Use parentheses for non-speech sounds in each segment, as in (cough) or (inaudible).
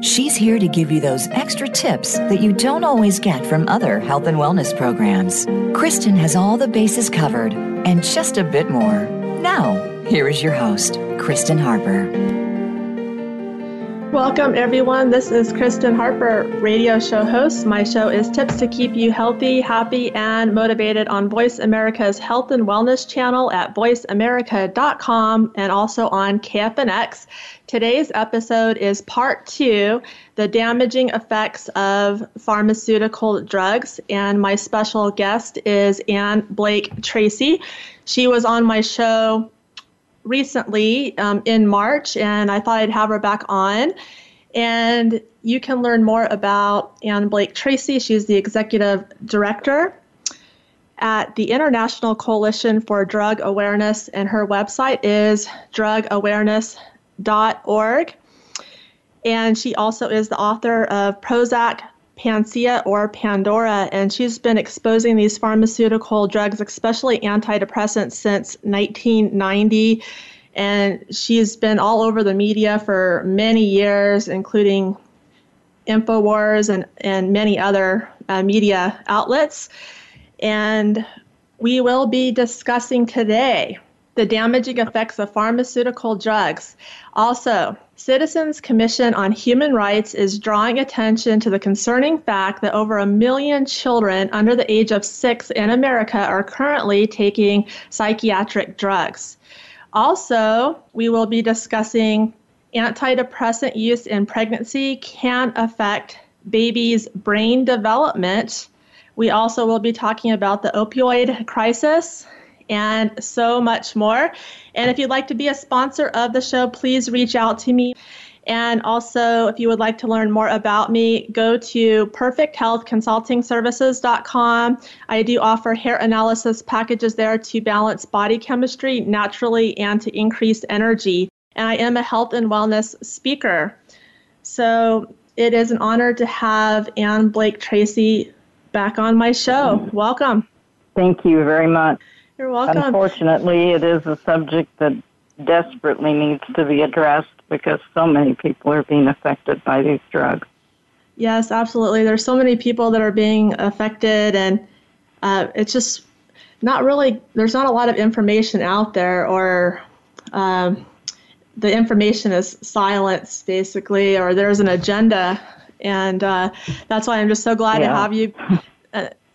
She's here to give you those extra tips that you don't always get from other health and wellness programs. Kristen has all the bases covered and just a bit more. Now, here is your host, Kristen Harper. Welcome, everyone. This is Kristen Harper, radio show host. My show is Tips to Keep You Healthy, Happy, and Motivated on Voice America's Health and Wellness channel at voiceamerica.com and also on KFNX. Today's episode is part two the damaging effects of pharmaceutical drugs. And my special guest is Ann Blake Tracy. She was on my show recently um, in March, and I thought I'd have her back on. And you can learn more about Ann Blake Tracy. She's the executive director at the International Coalition for Drug Awareness, and her website is drugawareness.org. And she also is the author of Prozac, Panacea, or Pandora, and she's been exposing these pharmaceutical drugs, especially antidepressants, since 1990. And she's been all over the media for many years, including InfoWars and, and many other uh, media outlets. And we will be discussing today the damaging effects of pharmaceutical drugs. Also, Citizens Commission on Human Rights is drawing attention to the concerning fact that over a million children under the age of six in America are currently taking psychiatric drugs. Also, we will be discussing antidepressant use in pregnancy can affect babies' brain development. We also will be talking about the opioid crisis and so much more. And if you'd like to be a sponsor of the show, please reach out to me. And also, if you would like to learn more about me, go to perfecthealthconsultingservices.com. I do offer hair analysis packages there to balance body chemistry naturally and to increase energy. And I am a health and wellness speaker. So it is an honor to have Ann Blake Tracy back on my show. Welcome. Thank you very much. You're welcome. Unfortunately, it is a subject that desperately needs to be addressed because so many people are being affected by these drugs. Yes, absolutely. There's so many people that are being affected, and uh, it's just not really, there's not a lot of information out there, or um, the information is silenced, basically, or there's an agenda. And uh, that's why I'm just so glad yeah. to have you.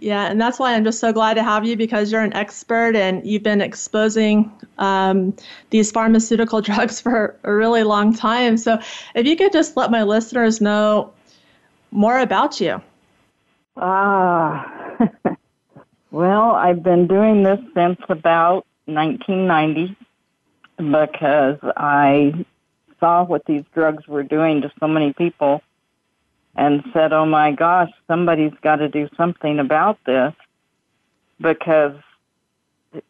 Uh, yeah, and that's why I'm just so glad to have you because you're an expert and you've been exposing um, these pharmaceutical (laughs) drugs for a really long time. So, if you could just let my listeners know more about you. Ah, (laughs) well, I've been doing this since about 1990 because I saw what these drugs were doing to so many people and said, oh my gosh, somebody's got to do something about this because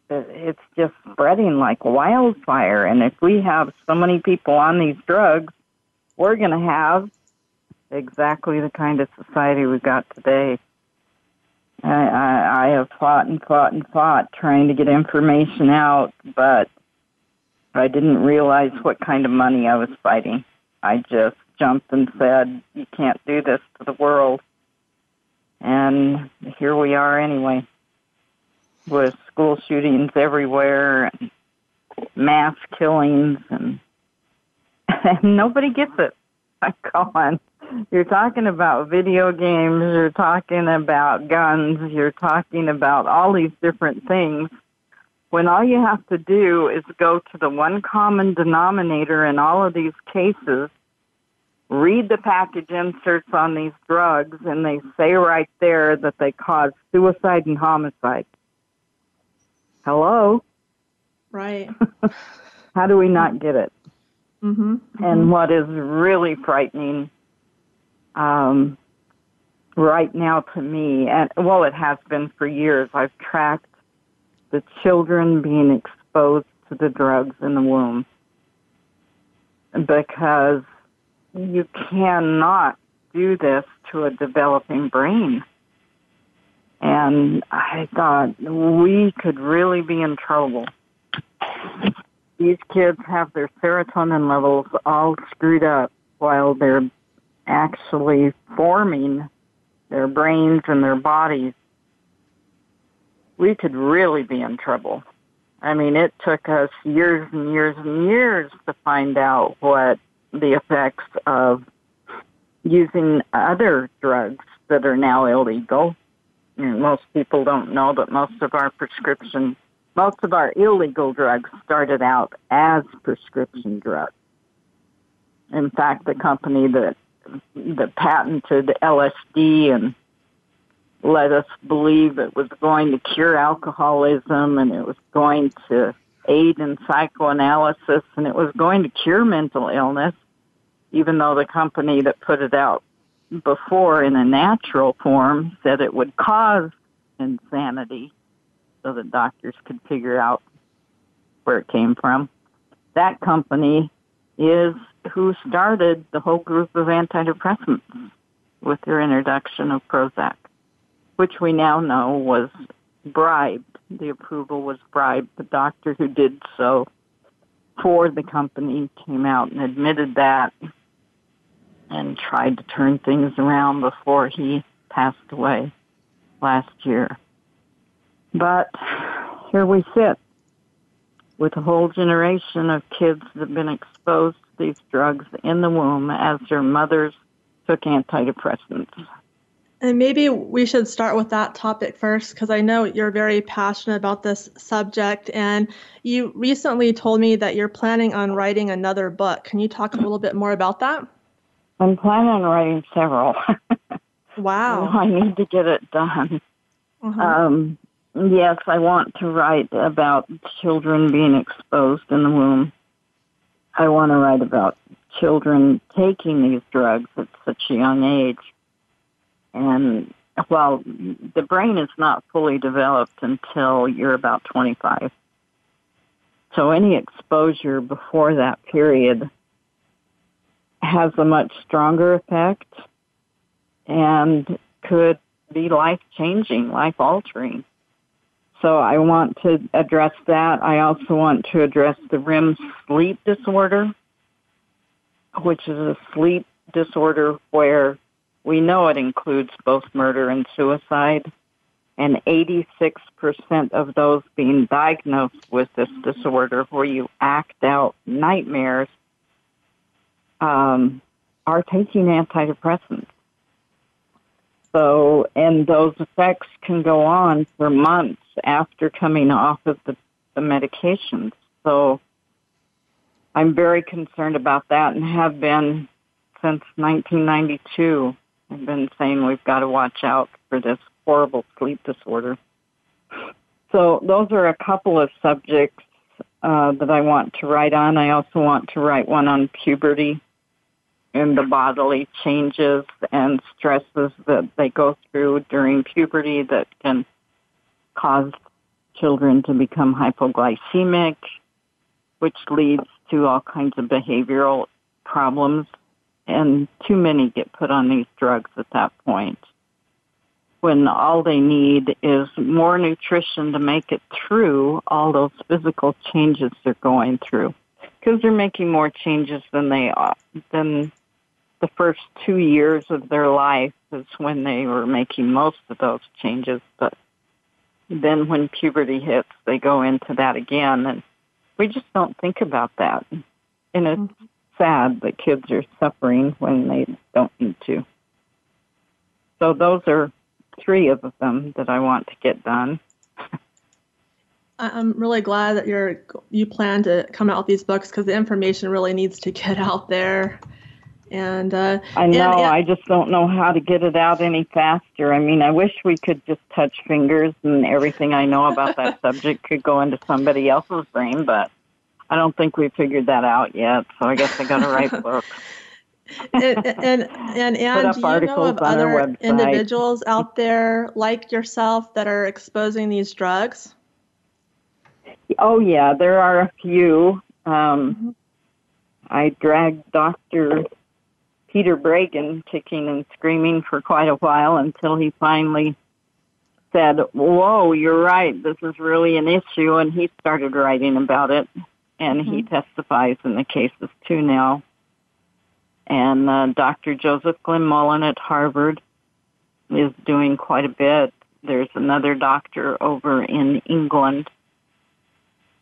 it's just spreading like wildfire. And if we have so many people on these drugs, we're going to have exactly the kind of society we've got today. I, I, I have fought and fought and fought trying to get information out, but I didn't realize what kind of money I was fighting. I just jumped and said, You can't do this to the world. And here we are anyway, with school shootings everywhere and mass killings, and, (laughs) and nobody gets it. (laughs) Come on. You're talking about video games, you're talking about guns, you're talking about all these different things when all you have to do is go to the one common denominator in all of these cases read the package inserts on these drugs, and they say right there that they cause suicide and homicide. Hello? Right. (laughs) How do we not get it? Mm-hmm. Mm-hmm. And what is really frightening um, right now to me, and well, it has been for years. I've tracked the children being exposed to the drugs in the womb because you cannot do this to a developing brain. And I thought we could really be in trouble. These kids have their serotonin levels all screwed up while they're actually forming their brains and their bodies. We could really be in trouble. I mean, it took us years and years and years to find out what the effects of using other drugs that are now illegal. most people don't know that most of our prescription, most of our illegal drugs started out as prescription drugs. In fact, the company that that patented LSD and let us believe it was going to cure alcoholism and it was going to aid in psychoanalysis and it was going to cure mental illness, even though the company that put it out before in a natural form said it would cause insanity so that doctors could figure out where it came from. That company is who started the whole group of antidepressants with their introduction of Prozac which we now know was bribed. The approval was bribed. The doctor who did so for the company came out and admitted that and tried to turn things around before he passed away last year. But here we sit with a whole generation of kids that have been exposed to these drugs in the womb as their mothers took antidepressants. And maybe we should start with that topic first because I know you're very passionate about this subject. And you recently told me that you're planning on writing another book. Can you talk a little bit more about that? I'm planning on writing several. (laughs) wow. I need to get it done. Uh-huh. Um, yes, I want to write about children being exposed in the womb. I want to write about children taking these drugs at such a young age and well, the brain is not fully developed until you're about 25. So any exposure before that period has a much stronger effect and could be life changing, life altering. So I want to address that. I also want to address the REM sleep disorder, which is a sleep disorder where we know it includes both murder and suicide, and 86% of those being diagnosed with this disorder, where you act out nightmares, um, are taking antidepressants. So, and those effects can go on for months after coming off of the, the medications. So, I'm very concerned about that and have been since 1992. I've been saying we've got to watch out for this horrible sleep disorder. So those are a couple of subjects uh, that I want to write on. I also want to write one on puberty and the bodily changes and stresses that they go through during puberty that can cause children to become hypoglycemic, which leads to all kinds of behavioral problems. And too many get put on these drugs at that point. When all they need is more nutrition to make it through all those physical changes they're going through. Because they're making more changes than they are than the first two years of their life is when they were making most of those changes but then when puberty hits they go into that again and we just don't think about that and it's mm-hmm sad that kids are suffering when they don't need to. So those are three of them that I want to get done. I'm really glad that you're you plan to come out with these books because the information really needs to get out there. And uh, I know and, and, I just don't know how to get it out any faster. I mean, I wish we could just touch fingers and everything I know about that (laughs) subject could go into somebody else's brain, but I don't think we figured that out yet, so I guess I got to write books. and, and and (laughs) Ann, do you know of other individuals out there like yourself that are exposing these drugs? Oh yeah, there are a few. Um, mm-hmm. I dragged Doctor Peter Breggin kicking and screaming for quite a while until he finally said, "Whoa, you're right. This is really an issue," and he started writing about it. And mm-hmm. he testifies in the cases too now and uh, Dr. Joseph Glenmullen at Harvard is doing quite a bit. There's another doctor over in England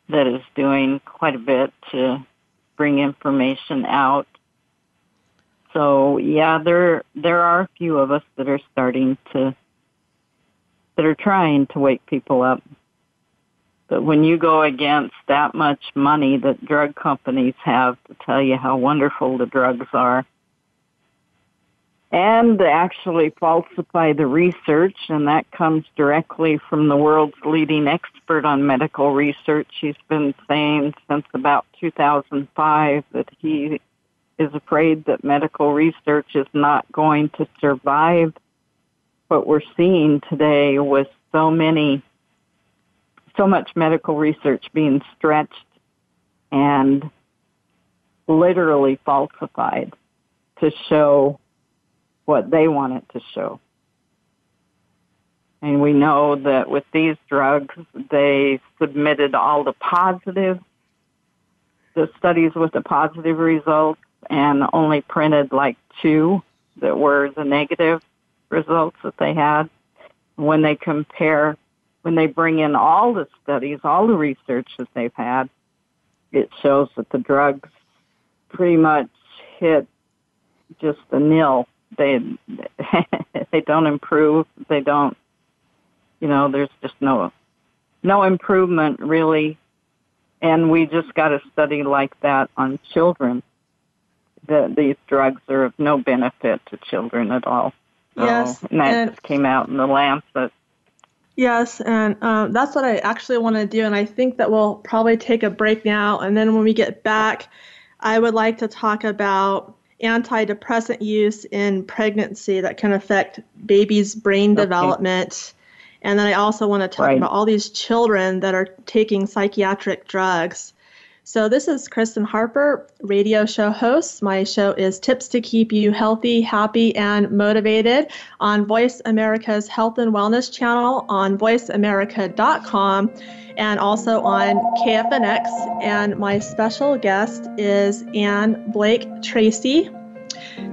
that is doing quite a bit to bring information out. So yeah, there there are a few of us that are starting to that are trying to wake people up. But when you go against that much money that drug companies have to tell you how wonderful the drugs are, and actually falsify the research, and that comes directly from the world's leading expert on medical research. He's been saying since about 2005 that he is afraid that medical research is not going to survive what we're seeing today with so many so much medical research being stretched and literally falsified to show what they want it to show. And we know that with these drugs, they submitted all the positive, the studies with the positive results, and only printed like two that were the negative results that they had. When they compare when they bring in all the studies, all the research that they've had, it shows that the drugs pretty much hit just a nil. They (laughs) they don't improve. They don't. You know, there's just no no improvement really. And we just got a study like that on children. That these drugs are of no benefit to children at all. So, yes, and that and, came out in the Lancet. Yes, and um, that's what I actually want to do. And I think that we'll probably take a break now. And then when we get back, I would like to talk about antidepressant use in pregnancy that can affect babies' brain okay. development. And then I also want to talk right. about all these children that are taking psychiatric drugs. So, this is Kristen Harper, radio show host. My show is Tips to Keep You Healthy, Happy, and Motivated on Voice America's Health and Wellness channel on voiceamerica.com and also on KFNX. And my special guest is Ann Blake Tracy.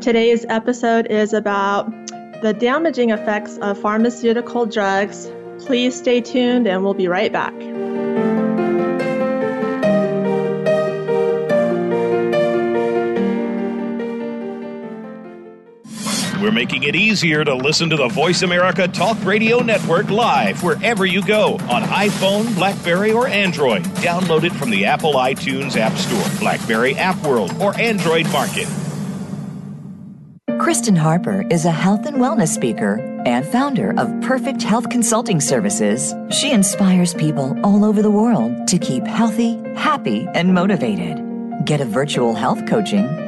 Today's episode is about the damaging effects of pharmaceutical drugs. Please stay tuned, and we'll be right back. We're making it easier to listen to the Voice America Talk Radio Network live wherever you go on iPhone, Blackberry, or Android. Download it from the Apple iTunes App Store, Blackberry App World, or Android Market. Kristen Harper is a health and wellness speaker and founder of Perfect Health Consulting Services. She inspires people all over the world to keep healthy, happy, and motivated. Get a virtual health coaching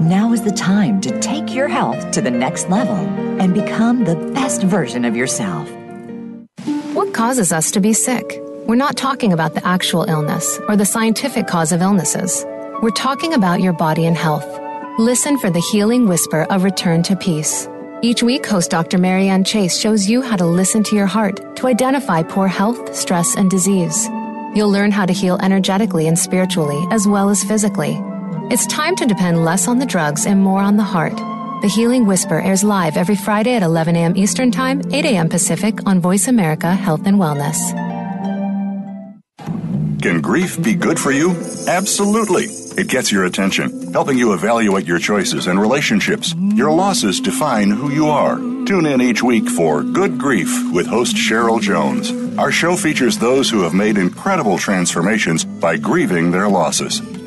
Now is the time to take your health to the next level and become the best version of yourself. What causes us to be sick? We're not talking about the actual illness or the scientific cause of illnesses. We're talking about your body and health. Listen for the healing whisper of return to peace. Each week, host Dr. Marianne Chase shows you how to listen to your heart to identify poor health, stress, and disease. You'll learn how to heal energetically and spiritually, as well as physically. It's time to depend less on the drugs and more on the heart. The Healing Whisper airs live every Friday at 11 a.m. Eastern Time, 8 a.m. Pacific on Voice America Health and Wellness. Can grief be good for you? Absolutely. It gets your attention, helping you evaluate your choices and relationships. Your losses define who you are. Tune in each week for Good Grief with host Cheryl Jones. Our show features those who have made incredible transformations by grieving their losses.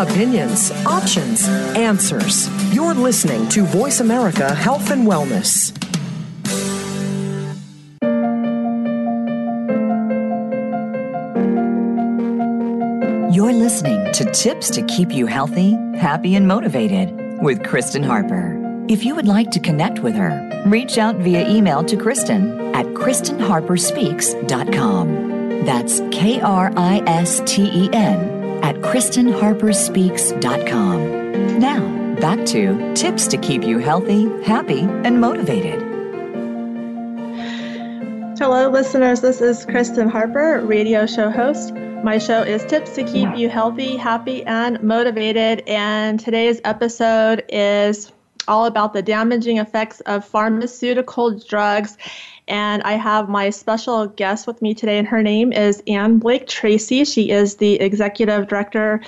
Opinions, options, answers. You're listening to Voice America Health and Wellness. You're listening to Tips to Keep You Healthy, Happy, and Motivated with Kristen Harper. If you would like to connect with her, reach out via email to Kristen at KristenHarperSpeaks.com. That's K R I S T E N at KristenHarperSpeaks.com. Now, back to tips to keep you healthy, happy, and motivated. Hello, listeners. This is Kristen Harper, radio show host. My show is Tips to Keep You Healthy, Happy, and Motivated. And today's episode is all about the damaging effects of pharmaceutical drugs and I have my special guest with me today, and her name is Ann Blake Tracy. She is the executive director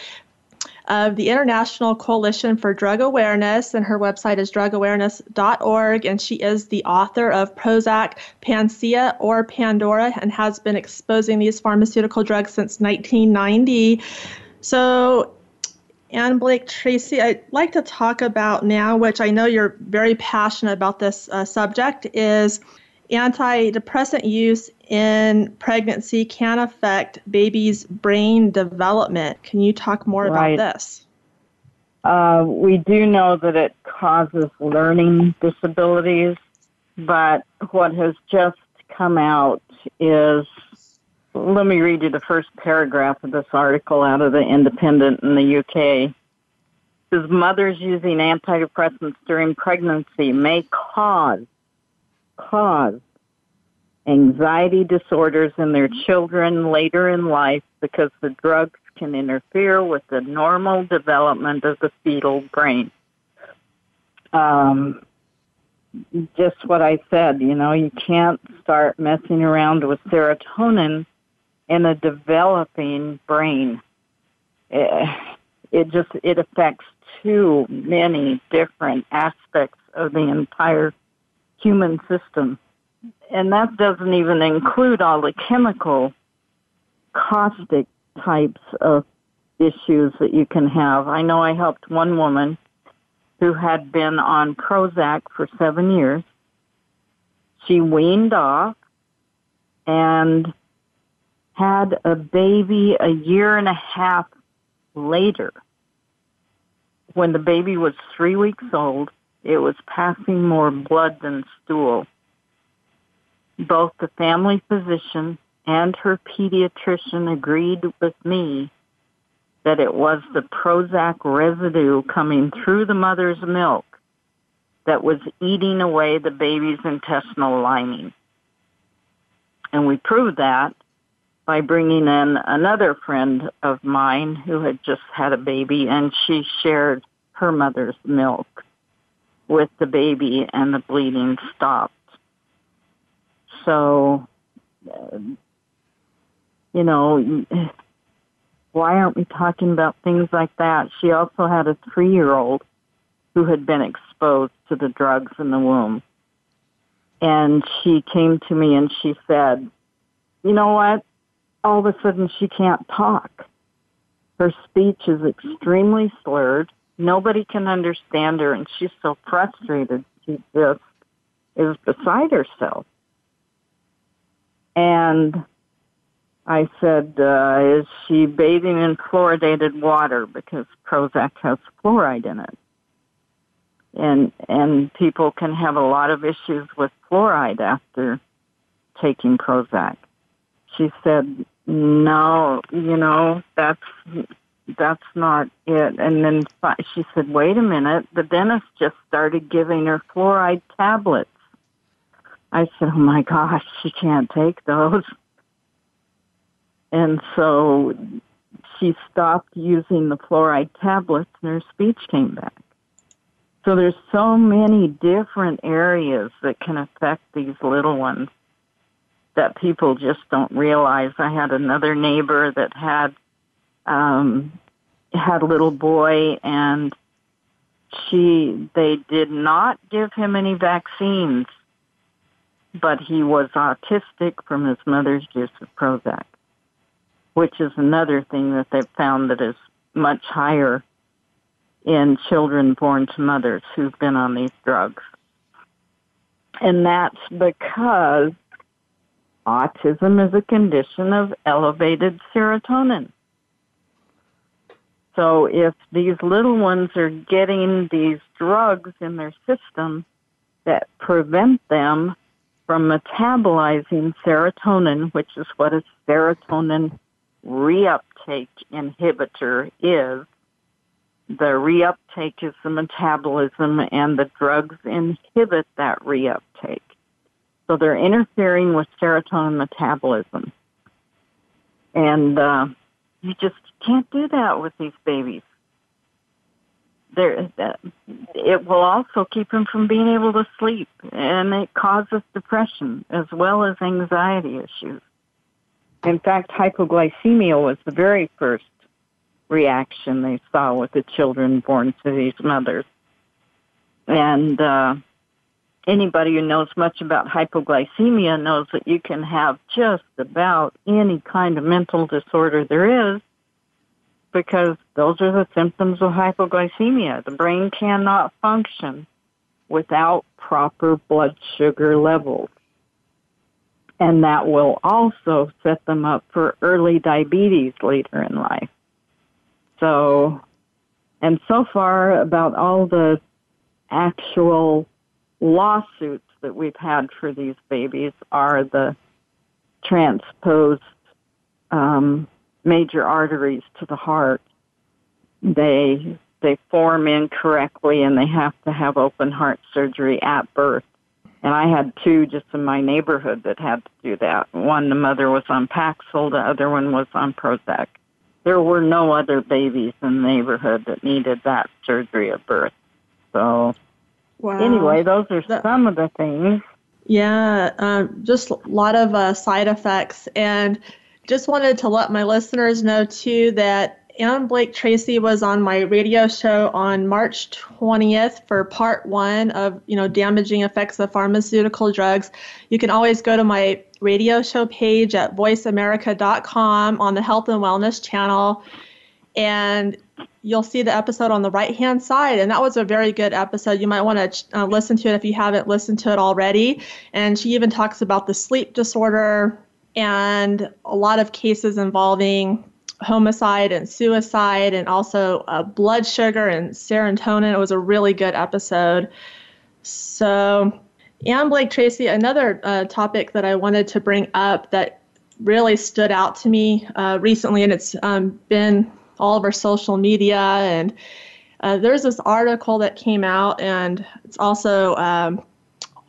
of the International Coalition for Drug Awareness, and her website is drugawareness.org. And she is the author of Prozac, Panacea, or Pandora, and has been exposing these pharmaceutical drugs since 1990. So, Ann Blake Tracy, I'd like to talk about now, which I know you're very passionate about this uh, subject, is antidepressant use in pregnancy can affect baby's brain development. Can you talk more right. about this? Uh, we do know that it causes learning disabilities, but what has just come out is let me read you the first paragraph of this article out of the Independent in the UK. It says mothers using antidepressants during pregnancy may cause cause anxiety disorders in their children later in life because the drugs can interfere with the normal development of the fetal brain. Um, just what I said, you know, you can't start messing around with serotonin in a developing brain. It, it just, it affects too many different aspects of the entire human system. And that doesn't even include all the chemical, caustic types of issues that you can have. I know I helped one woman who had been on Prozac for seven years. She weaned off and had a baby a year and a half later. When the baby was three weeks old, it was passing more blood than stool. Both the family physician and her pediatrician agreed with me that it was the Prozac residue coming through the mother's milk that was eating away the baby's intestinal lining. And we proved that by bringing in another friend of mine who had just had a baby and she shared her mother's milk with the baby and the bleeding stopped. So, uh, you know, why aren't we talking about things like that? She also had a three year old who had been exposed to the drugs in the womb. And she came to me and she said, you know what? All of a sudden she can't talk. Her speech is extremely slurred Nobody can understand her, and she's so frustrated. She just is beside herself. And I said, uh, is she bathing in fluoridated water? Because Prozac has fluoride in it. and and people can have a lot of issues with fluoride after taking Prozac. She said, "No, you know that's that's not it." And then she said, "Wait a minute, the dentist just started giving her fluoride tablets." I said, "Oh my gosh, she can't take those." And so she stopped using the fluoride tablets and her speech came back. So there's so many different areas that can affect these little ones that people just don't realize. I had another neighbor that had um had a little boy and she they did not give him any vaccines but he was autistic from his mother's use of Prozac, which is another thing that they've found that is much higher in children born to mothers who've been on these drugs. And that's because autism is a condition of elevated serotonin. So if these little ones are getting these drugs in their system that prevent them from metabolizing serotonin, which is what a serotonin reuptake inhibitor is, the reuptake is the metabolism and the drugs inhibit that reuptake. So they're interfering with serotonin metabolism. And uh, you just can't do that with these babies. There, it will also keep them from being able to sleep, and it causes depression as well as anxiety issues. In fact, hypoglycemia was the very first reaction they saw with the children born to these mothers. And uh, anybody who knows much about hypoglycemia knows that you can have just about any kind of mental disorder there is because those are the symptoms of hypoglycemia. The brain cannot function without proper blood sugar levels. And that will also set them up for early diabetes later in life. So, and so far about all the actual lawsuits that we've had for these babies are the transposed um, major arteries to the heart. They they form incorrectly and they have to have open heart surgery at birth. And I had two just in my neighborhood that had to do that. One, the mother was on Paxil, the other one was on Prozac there were no other babies in the neighborhood that needed that surgery at birth. So, wow. anyway, those are that, some of the things. Yeah, um, just a lot of uh, side effects. And just wanted to let my listeners know, too, that Ann Blake Tracy was on my radio show on March 20th for part one of, you know, damaging effects of pharmaceutical drugs. You can always go to my radio show page at voiceamerica.com on the health and wellness channel. And you'll see the episode on the right hand side. And that was a very good episode. You might want to uh, listen to it if you haven't listened to it already. And she even talks about the sleep disorder and a lot of cases involving homicide and suicide and also uh, blood sugar and serotonin. It was a really good episode. So, Ann Blake Tracy, another uh, topic that I wanted to bring up that really stood out to me uh, recently, and it's um, been all of our social media. And uh, there's this article that came out, and it's also um,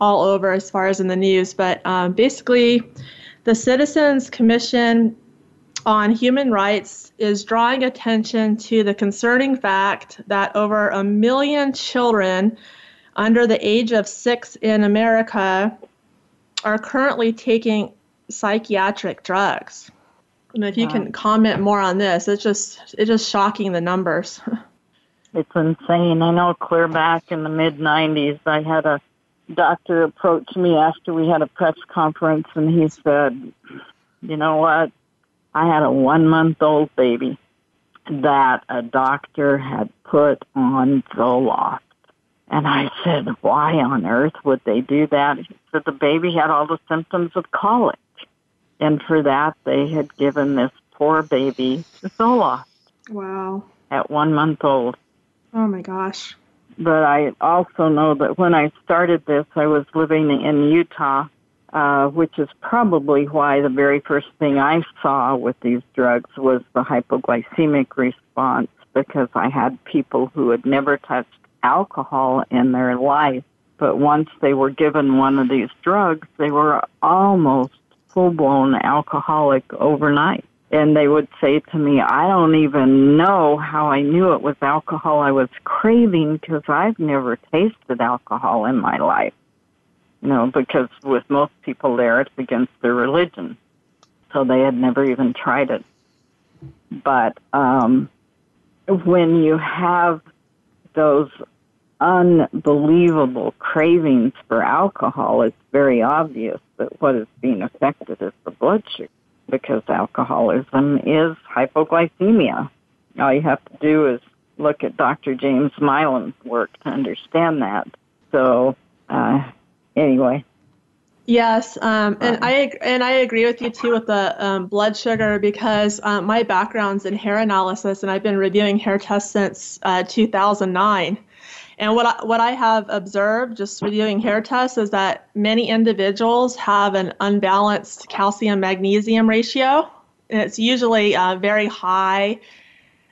all over as far as in the news. But um, basically, the Citizens Commission on Human Rights is drawing attention to the concerning fact that over a million children under the age of six in America are currently taking psychiatric drugs. And if you can comment more on this, it's just it's just shocking the numbers. (laughs) it's insane. I know clear back in the mid '90s, I had a doctor approach me after we had a press conference, and he said, "You know what? I had a one month old baby that a doctor had put on Zoloft." And I said, why on earth would they do that? He said the baby had all the symptoms of colic. And for that, they had given this poor baby Zoloft. Wow. At one month old. Oh my gosh. but I also know that when I started this, I was living in Utah, uh, which is probably why the very first thing I saw with these drugs was the hypoglycemic response because I had people who had never touched alcohol in their life, but once they were given one of these drugs, they were almost full blown alcoholic overnight and they would say to me, I don't even know how I knew it was alcohol I was craving because I've never tasted alcohol in my life. You know, because with most people there, it's against their religion. So they had never even tried it. But um, when you have those unbelievable cravings for alcohol, it's very obvious that what is being affected is the blood sugar because alcoholism is hypoglycemia. All you have to do is look at Dr. James Milam's work to understand that. So, uh, anyway. Yes, um, and I and I agree with you too with the um, blood sugar because um, my background's in hair analysis and I've been reviewing hair tests since uh, 2009. And what I, what I have observed just reviewing hair tests is that many individuals have an unbalanced calcium magnesium ratio. And it's usually uh, very high.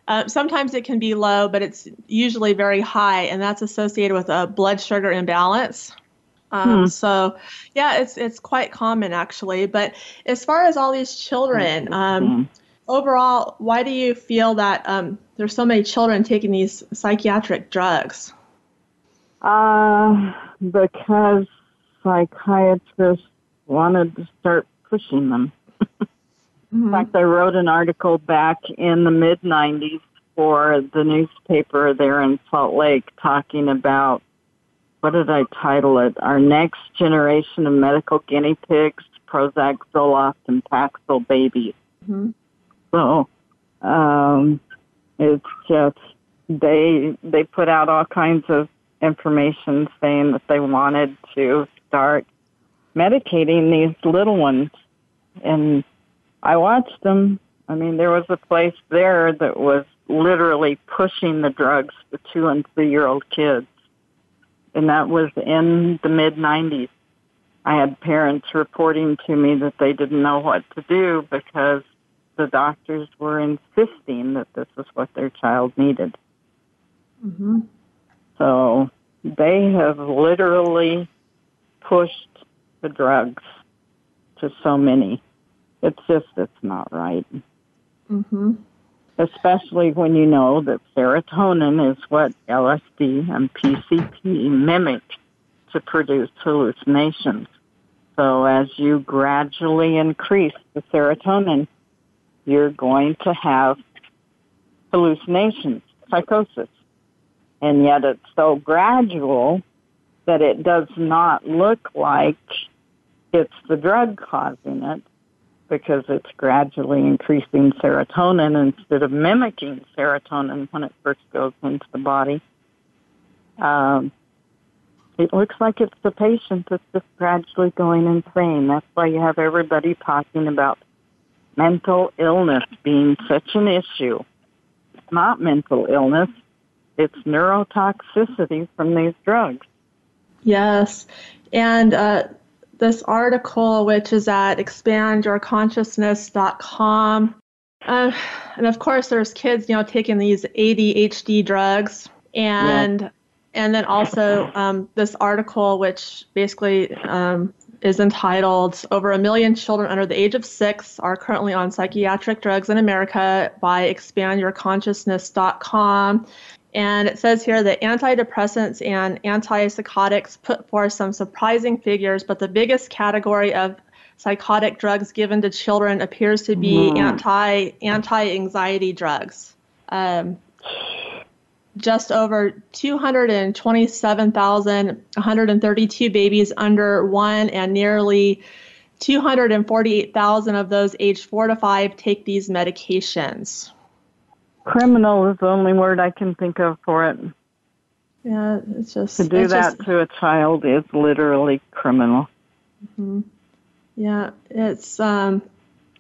Uh, sometimes it can be low, but it's usually very high, and that's associated with a blood sugar imbalance. Um, hmm. So, yeah, it's it's quite common actually. But as far as all these children, um, hmm. overall, why do you feel that um, there's so many children taking these psychiatric drugs? Uh, because psychiatrists wanted to start pushing them. (laughs) mm-hmm. In fact, I wrote an article back in the mid 90s for the newspaper there in Salt Lake talking about what did I title it? Our next generation of medical guinea pigs, Prozac, Zoloft, and Paxil babies. Mm-hmm. So, um, it's just they they put out all kinds of information saying that they wanted to start medicating these little ones. And I watched them. I mean, there was a place there that was literally pushing the drugs to two and three year old kids. And that was in the mid 90s. I had parents reporting to me that they didn't know what to do because the doctors were insisting that this is what their child needed. Mm-hmm. So they have literally pushed the drugs to so many. It's just, it's not right. Mm-hmm. Especially when you know that serotonin is what LSD and PCP mimic to produce hallucinations. So as you gradually increase the serotonin, you're going to have hallucinations, psychosis and yet it's so gradual that it does not look like it's the drug causing it because it's gradually increasing serotonin instead of mimicking serotonin when it first goes into the body. Um, it looks like it's the patient that's just gradually going insane. That's why you have everybody talking about mental illness being such an issue. It's not mental illness it's neurotoxicity from these drugs. Yes. And uh, this article, which is at expandyourconsciousness.com, uh, and of course, there's kids, you know, taking these ADHD drugs, and yeah. and then also um, this article, which basically um, is entitled "Over a Million Children Under the Age of Six Are Currently on Psychiatric Drugs in America" by ExpandYourConsciousness.com. And it says here that antidepressants and antipsychotics put forth some surprising figures, but the biggest category of psychotic drugs given to children appears to be mm. anti anti anxiety drugs. Um, just over 227,132 babies under one, and nearly 248,000 of those aged four to five take these medications. Criminal is the only word I can think of for it. Yeah, it's just to do that just, to a child is literally criminal. Mm-hmm. Yeah, it's um.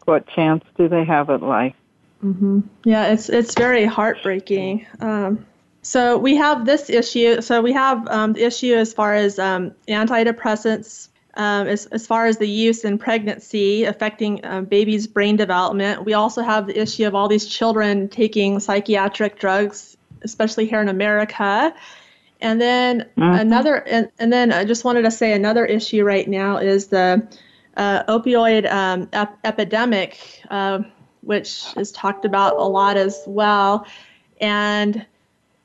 What chance do they have at life? Mm-hmm. Yeah, it's it's very heartbreaking. Um, So we have this issue. So we have um, the issue as far as um, antidepressants, um, as, as far as the use in pregnancy affecting um, babies' brain development. We also have the issue of all these children taking psychiatric drugs, especially here in America. And then mm-hmm. another, and, and then I just wanted to say another issue right now is the uh, opioid um, ep- epidemic, uh, which is talked about a lot as well. And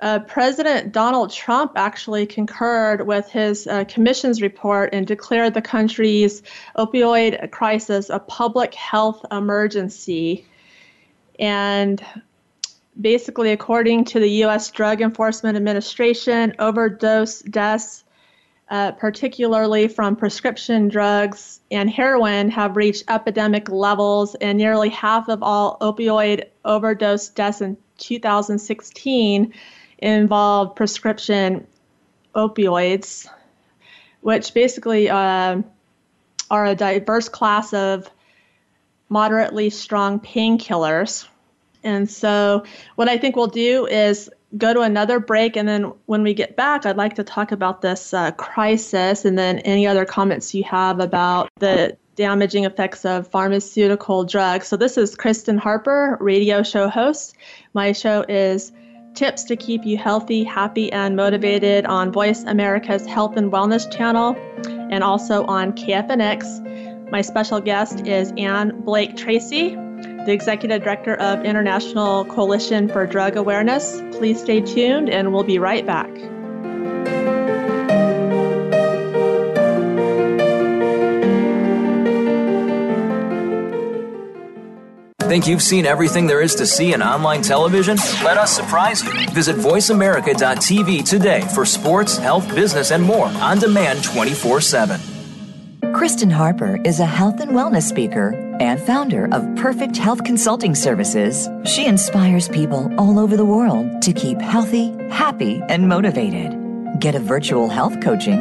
uh, President Donald Trump actually concurred with his uh, commission's report and declared the country's opioid crisis a public health emergency. And basically, according to the U.S. Drug Enforcement Administration, overdose deaths, uh, particularly from prescription drugs and heroin, have reached epidemic levels, and nearly half of all opioid overdose deaths in 2016 involved prescription opioids, which basically uh, are a diverse class of moderately strong painkillers. And so, what I think we'll do is go to another break, and then when we get back, I'd like to talk about this uh, crisis and then any other comments you have about the damaging effects of pharmaceutical drugs. So, this is Kristen Harper, radio show host. My show is tips to keep you healthy, happy, and motivated on Voice America's Health and Wellness channel and also on KFNX. My special guest is Ann Blake Tracy, the Executive Director of International Coalition for Drug Awareness. Please stay tuned and we'll be right back. Think you've seen everything there is to see in online television? Let us surprise you. Visit VoiceAmerica.tv today for sports, health, business, and more on demand 24 7. Kristen Harper is a health and wellness speaker and founder of Perfect Health Consulting Services. She inspires people all over the world to keep healthy, happy, and motivated. Get a virtual health coaching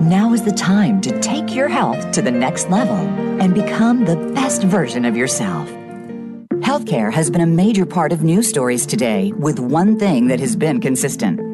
Now is the time to take your health to the next level and become the best version of yourself. Healthcare has been a major part of news stories today, with one thing that has been consistent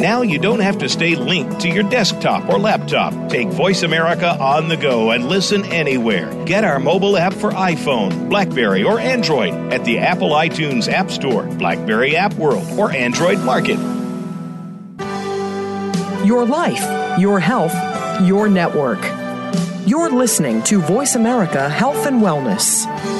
Now you don't have to stay linked to your desktop or laptop. Take Voice America on the go and listen anywhere. Get our mobile app for iPhone, Blackberry, or Android at the Apple iTunes App Store, Blackberry App World, or Android Market. Your life, your health, your network. You're listening to Voice America Health and Wellness.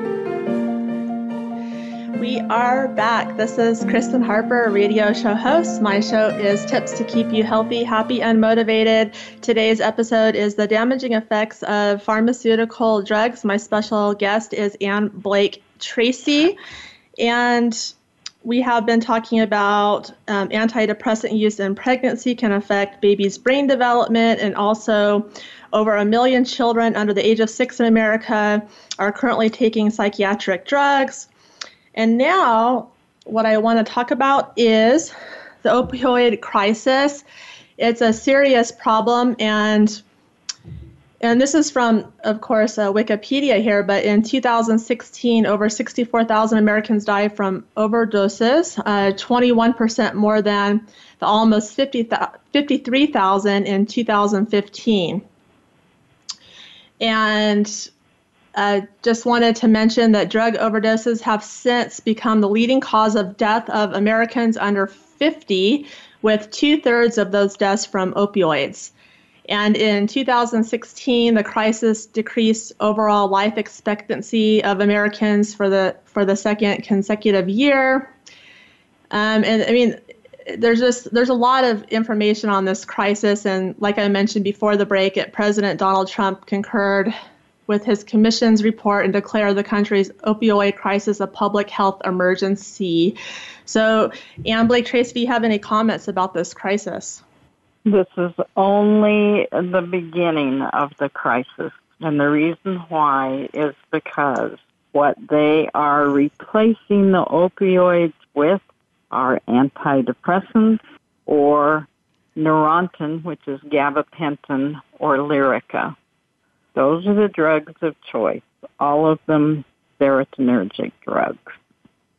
We are back. This is Kristen Harper, radio show host. My show is Tips to Keep You Healthy, Happy, and Motivated. Today's episode is The Damaging Effects of Pharmaceutical Drugs. My special guest is Ann Blake Tracy. And we have been talking about um, antidepressant use in pregnancy can affect babies' brain development, and also over a million children under the age of six in America are currently taking psychiatric drugs. And now, what I want to talk about is the opioid crisis. It's a serious problem, and and this is from, of course, uh, Wikipedia here. But in 2016, over 64,000 Americans died from overdoses, uh, 21% more than the almost 50, 53,000 in 2015. And uh, just wanted to mention that drug overdoses have since become the leading cause of death of Americans under 50, with two thirds of those deaths from opioids. And in 2016, the crisis decreased overall life expectancy of Americans for the for the second consecutive year. Um, and I mean, there's just there's a lot of information on this crisis, and like I mentioned before the break, it, President Donald Trump concurred with his commission's report and declare the country's opioid crisis a public health emergency. So, Ann Blake Tracy, do you have any comments about this crisis? This is only the beginning of the crisis. And the reason why is because what they are replacing the opioids with are antidepressants or Neurontin, which is gabapentin or Lyrica. Those are the drugs of choice, all of them serotonergic drugs.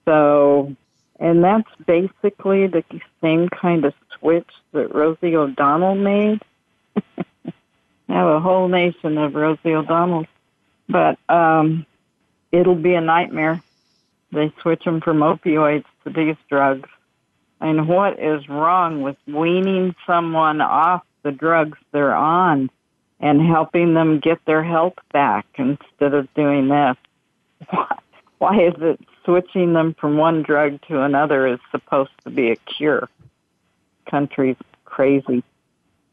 So, and that's basically the same kind of switch that Rosie O'Donnell made. (laughs) I have a whole nation of Rosie O'Donnell. But um, it'll be a nightmare. They switch them from opioids to these drugs. And what is wrong with weaning someone off the drugs they're on? And helping them get their health back instead of doing this. (laughs) Why is it switching them from one drug to another is supposed to be a cure? Country's crazy,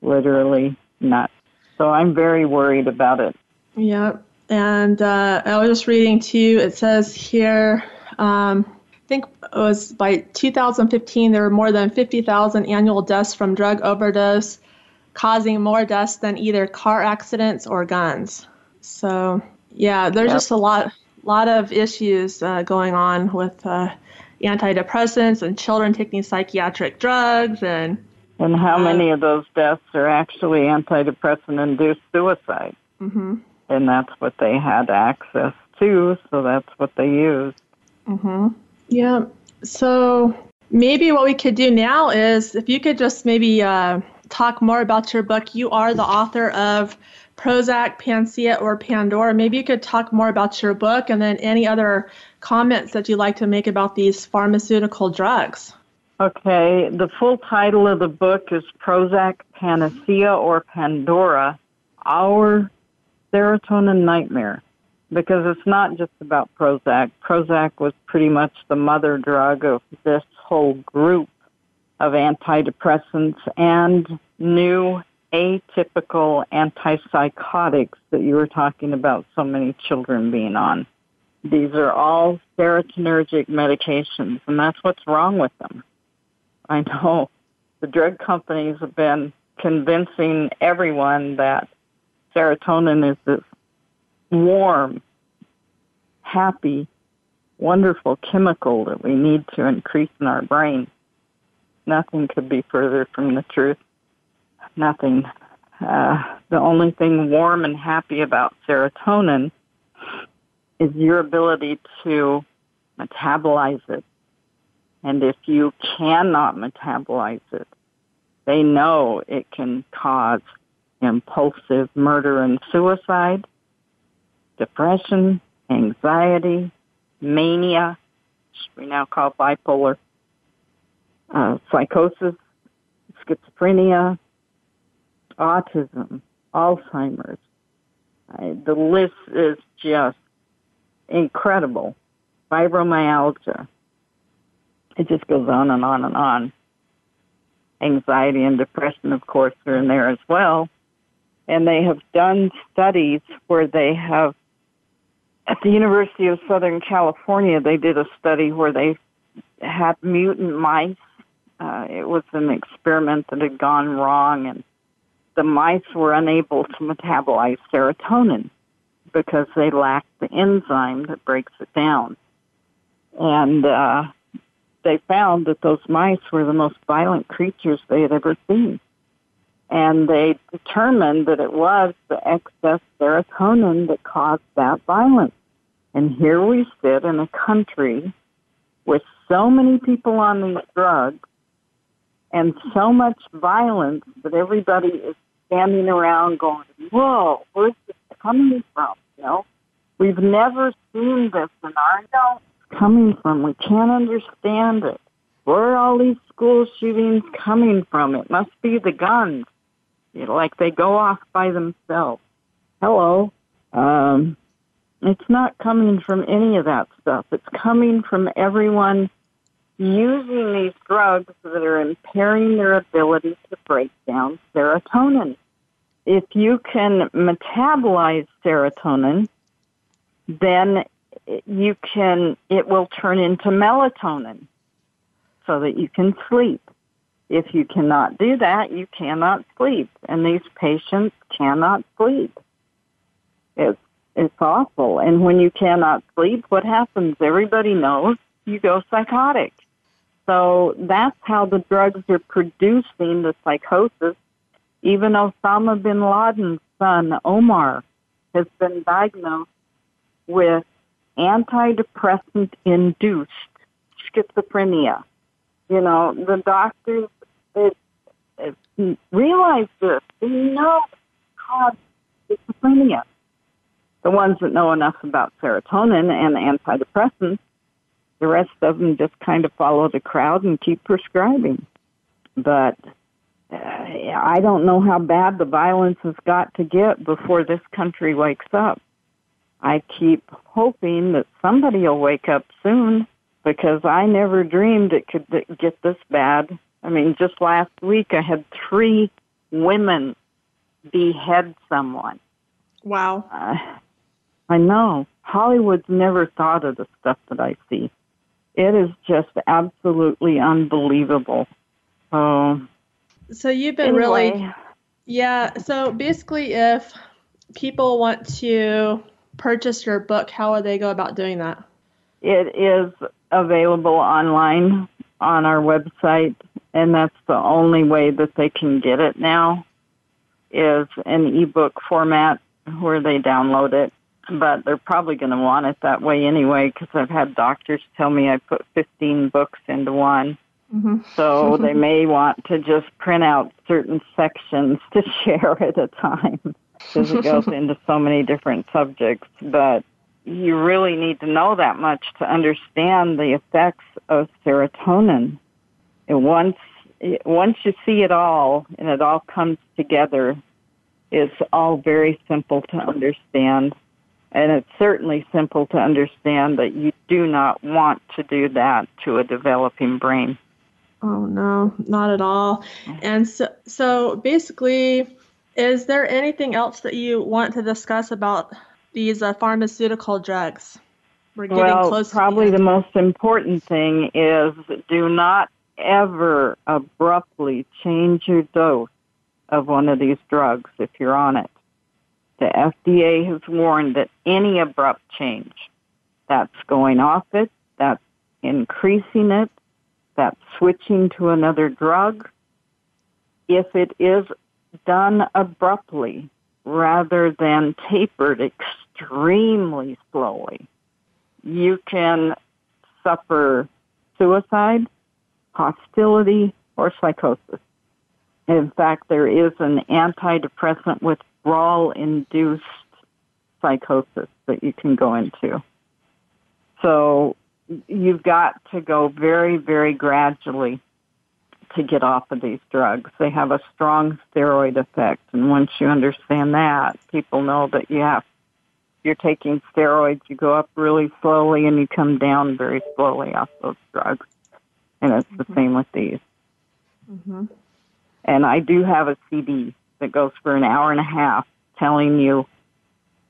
literally nuts. So I'm very worried about it. Yeah, and uh, I was just reading too. It says here, um, I think it was by 2015 there were more than 50,000 annual deaths from drug overdose causing more deaths than either car accidents or guns. So yeah, there's yep. just a lot lot of issues uh, going on with uh, antidepressants and children taking psychiatric drugs and and how uh, many of those deaths are actually antidepressant induced suicide mm-hmm. and that's what they had access to so that's what they used mm-hmm. yeah so maybe what we could do now is if you could just maybe uh, talk more about your book. You are the author of Prozac, Panacea, or Pandora. Maybe you could talk more about your book and then any other comments that you'd like to make about these pharmaceutical drugs. Okay, the full title of the book is Prozac, Panacea, or Pandora Our Serotonin Nightmare. Because it's not just about Prozac. Prozac was pretty much the mother drug of this whole group of antidepressants and new atypical antipsychotics that you were talking about so many children being on. These are all serotonergic medications, and that's what's wrong with them. I know the drug companies have been convincing everyone that serotonin is this warm, happy, wonderful chemical that we need to increase in our brain. Nothing could be further from the truth. Nothing. Uh, the only thing warm and happy about serotonin is your ability to metabolize it. And if you cannot metabolize it, they know it can cause impulsive murder and suicide, depression, anxiety, mania, which we now call bipolar, uh, psychosis, schizophrenia, autism, Alzheimer's. Uh, the list is just incredible. Fibromyalgia, it just goes on and on and on. Anxiety and depression, of course, are in there as well. And they have done studies where they have, at the University of Southern California, they did a study where they had mutant mice. Uh, it was an experiment that had gone wrong, and the mice were unable to metabolize serotonin because they lacked the enzyme that breaks it down. And uh, they found that those mice were the most violent creatures they had ever seen. And they determined that it was the excess serotonin that caused that violence. And here we sit in a country with so many people on these drugs and so much violence that everybody is standing around going, whoa, where's this coming from? You know, we've never seen this in our adults coming from. We can't understand it. Where are all these school shootings coming from? It must be the guns. You know, like they go off by themselves. Hello. Um, it's not coming from any of that stuff. It's coming from everyone using these drugs that are impairing their ability to break down serotonin. If you can metabolize serotonin, then you can, it will turn into melatonin so that you can sleep. If you cannot do that, you cannot sleep. And these patients cannot sleep. It's, it's awful. And when you cannot sleep, what happens? Everybody knows you go psychotic. So that's how the drugs are producing the psychosis. Even Osama bin Laden's son, Omar, has been diagnosed with antidepressant induced schizophrenia. You know, the doctors it, it realize this. They know cause schizophrenia. The ones that know enough about serotonin and antidepressants, the rest of them just kind of follow the crowd and keep prescribing. But uh, I don't know how bad the violence has got to get before this country wakes up. I keep hoping that somebody will wake up soon because I never dreamed it could get this bad. I mean, just last week I had three women behead someone. Wow. Uh, I know. Hollywood's never thought of the stuff that I see. It is just absolutely unbelievable. Oh. So you've been anyway. really Yeah, so basically if people want to purchase your book, how would they go about doing that? It is available online on our website, and that's the only way that they can get it now is an ebook format where they download it. But they're probably going to want it that way anyway because I've had doctors tell me I put 15 books into one. Mm-hmm. So (laughs) they may want to just print out certain sections to (laughs) share at a time because it goes into so many different subjects. But you really need to know that much to understand the effects of serotonin. And once once you see it all and it all comes together, it's all very simple to understand. And it's certainly simple to understand that you do not want to do that to a developing brain. Oh no, not at all. And so so basically is there anything else that you want to discuss about these uh, pharmaceutical drugs? We're getting well, close. Probably the, the most important thing is do not ever abruptly change your dose of one of these drugs if you're on it. The FDA has warned that any abrupt change, that's going off it, that's increasing it, that's switching to another drug. If it is done abruptly rather than tapered extremely slowly, you can suffer suicide, hostility, or psychosis. In fact, there is an antidepressant withdrawal induced psychosis that you can go into. So you've got to go very, very gradually to get off of these drugs. They have a strong steroid effect, and once you understand that, people know that you have you're taking steroids, you go up really slowly and you come down very slowly off those drugs. And it's the same with these. Mm-hmm. And I do have a CD that goes for an hour and a half telling you,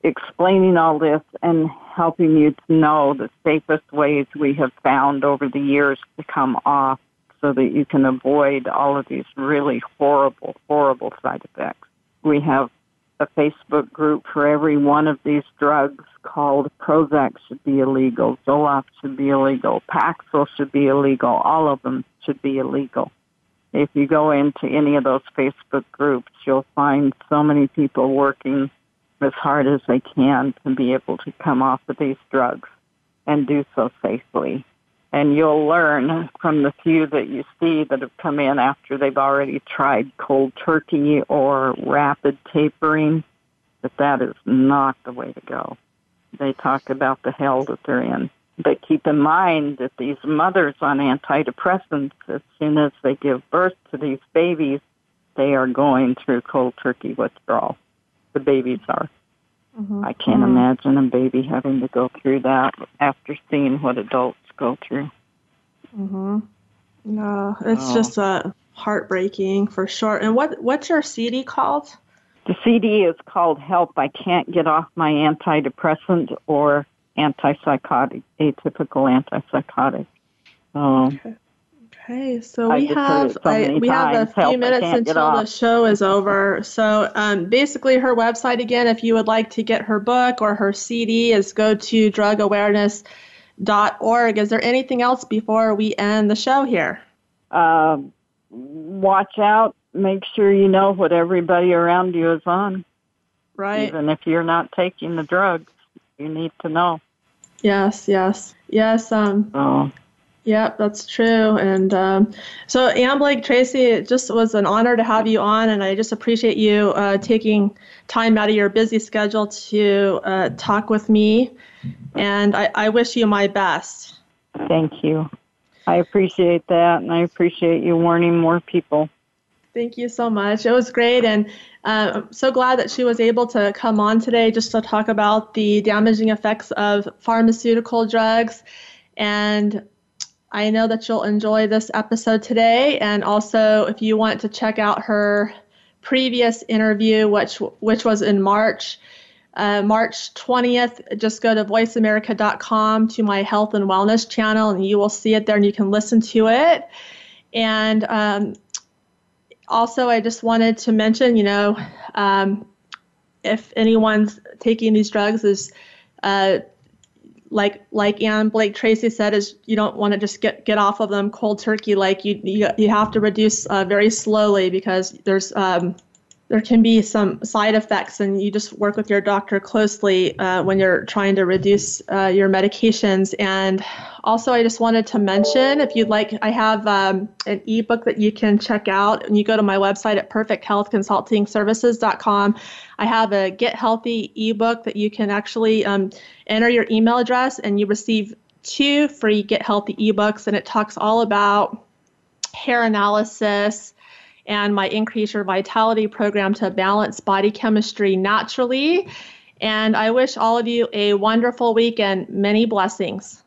explaining all this and helping you to know the safest ways we have found over the years to come off so that you can avoid all of these really horrible, horrible side effects. We have a Facebook group for every one of these drugs called Prozac should be illegal, Zoloft should be illegal, Paxil should be illegal, all of them should be illegal. If you go into any of those Facebook groups, you'll find so many people working as hard as they can to be able to come off of these drugs and do so safely. And you'll learn from the few that you see that have come in after they've already tried cold turkey or rapid tapering that that is not the way to go. They talk about the hell that they're in. But keep in mind that these mothers on antidepressants, as soon as they give birth to these babies, they are going through cold turkey withdrawal. The babies are. Mm-hmm. I can't Mm-hmm. imagine a baby having to go through that after seeing what adults go through. Mm-hmm. No, it's Oh. just uh, heartbreaking for sure. And what what's your CD called? The CD is called Help I Can't Get Off My Antidepressant or Antipsychotic, Atypical Antipsychotic. So, Okay, so we have so I, we have a few Help, minutes until the show is over. So um, basically, her website again, if you would like to get her book or her CD, is go to drugawareness.org. Is there anything else before we end the show here? um, watch out. Make sure you know what everybody around you is on. Right. Even if you're not taking the drugs, you need to know. Yes. Yes. Yes. Um. So, Yep, that's true. And um, so, Ann Blake Tracy, it just was an honor to have you on, and I just appreciate you uh, taking time out of your busy schedule to uh, talk with me. And I, I wish you my best. thank you. I appreciate that, and I appreciate you warning more people. Thank you so much. It was great, and uh, I'm so glad that she was able to come on today just to talk about the damaging effects of pharmaceutical drugs. And I know that you'll enjoy this episode today. And also, if you want to check out her previous interview, which which was in March, uh, March 20th, just go to voiceamerica.com to my health and wellness channel, and you will see it there, and you can listen to it. And um, also, I just wanted to mention, you know, um, if anyone's taking these drugs, is uh, like like Ann Blake Tracy said, is you don't want to just get get off of them cold turkey. Like you you, you have to reduce uh, very slowly because there's um, there can be some side effects, and you just work with your doctor closely uh, when you're trying to reduce uh, your medications. And also, I just wanted to mention, if you'd like, I have um, an ebook that you can check out, and you go to my website at perfecthealthconsultingservices.com. I have a Get Healthy ebook that you can actually um, enter your email address, and you receive two free Get Healthy ebooks, and it talks all about hair analysis and my Increase Your Vitality program to balance body chemistry naturally. And I wish all of you a wonderful week and many blessings.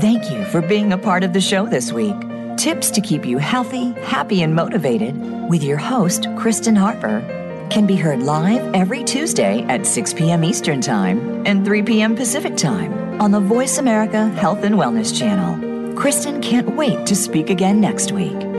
Thank you for being a part of the show this week. Tips to keep you healthy, happy, and motivated with your host, Kristen Harper, can be heard live every Tuesday at 6 p.m. Eastern Time and 3 p.m. Pacific Time on the Voice America Health and Wellness Channel. Kristen can't wait to speak again next week.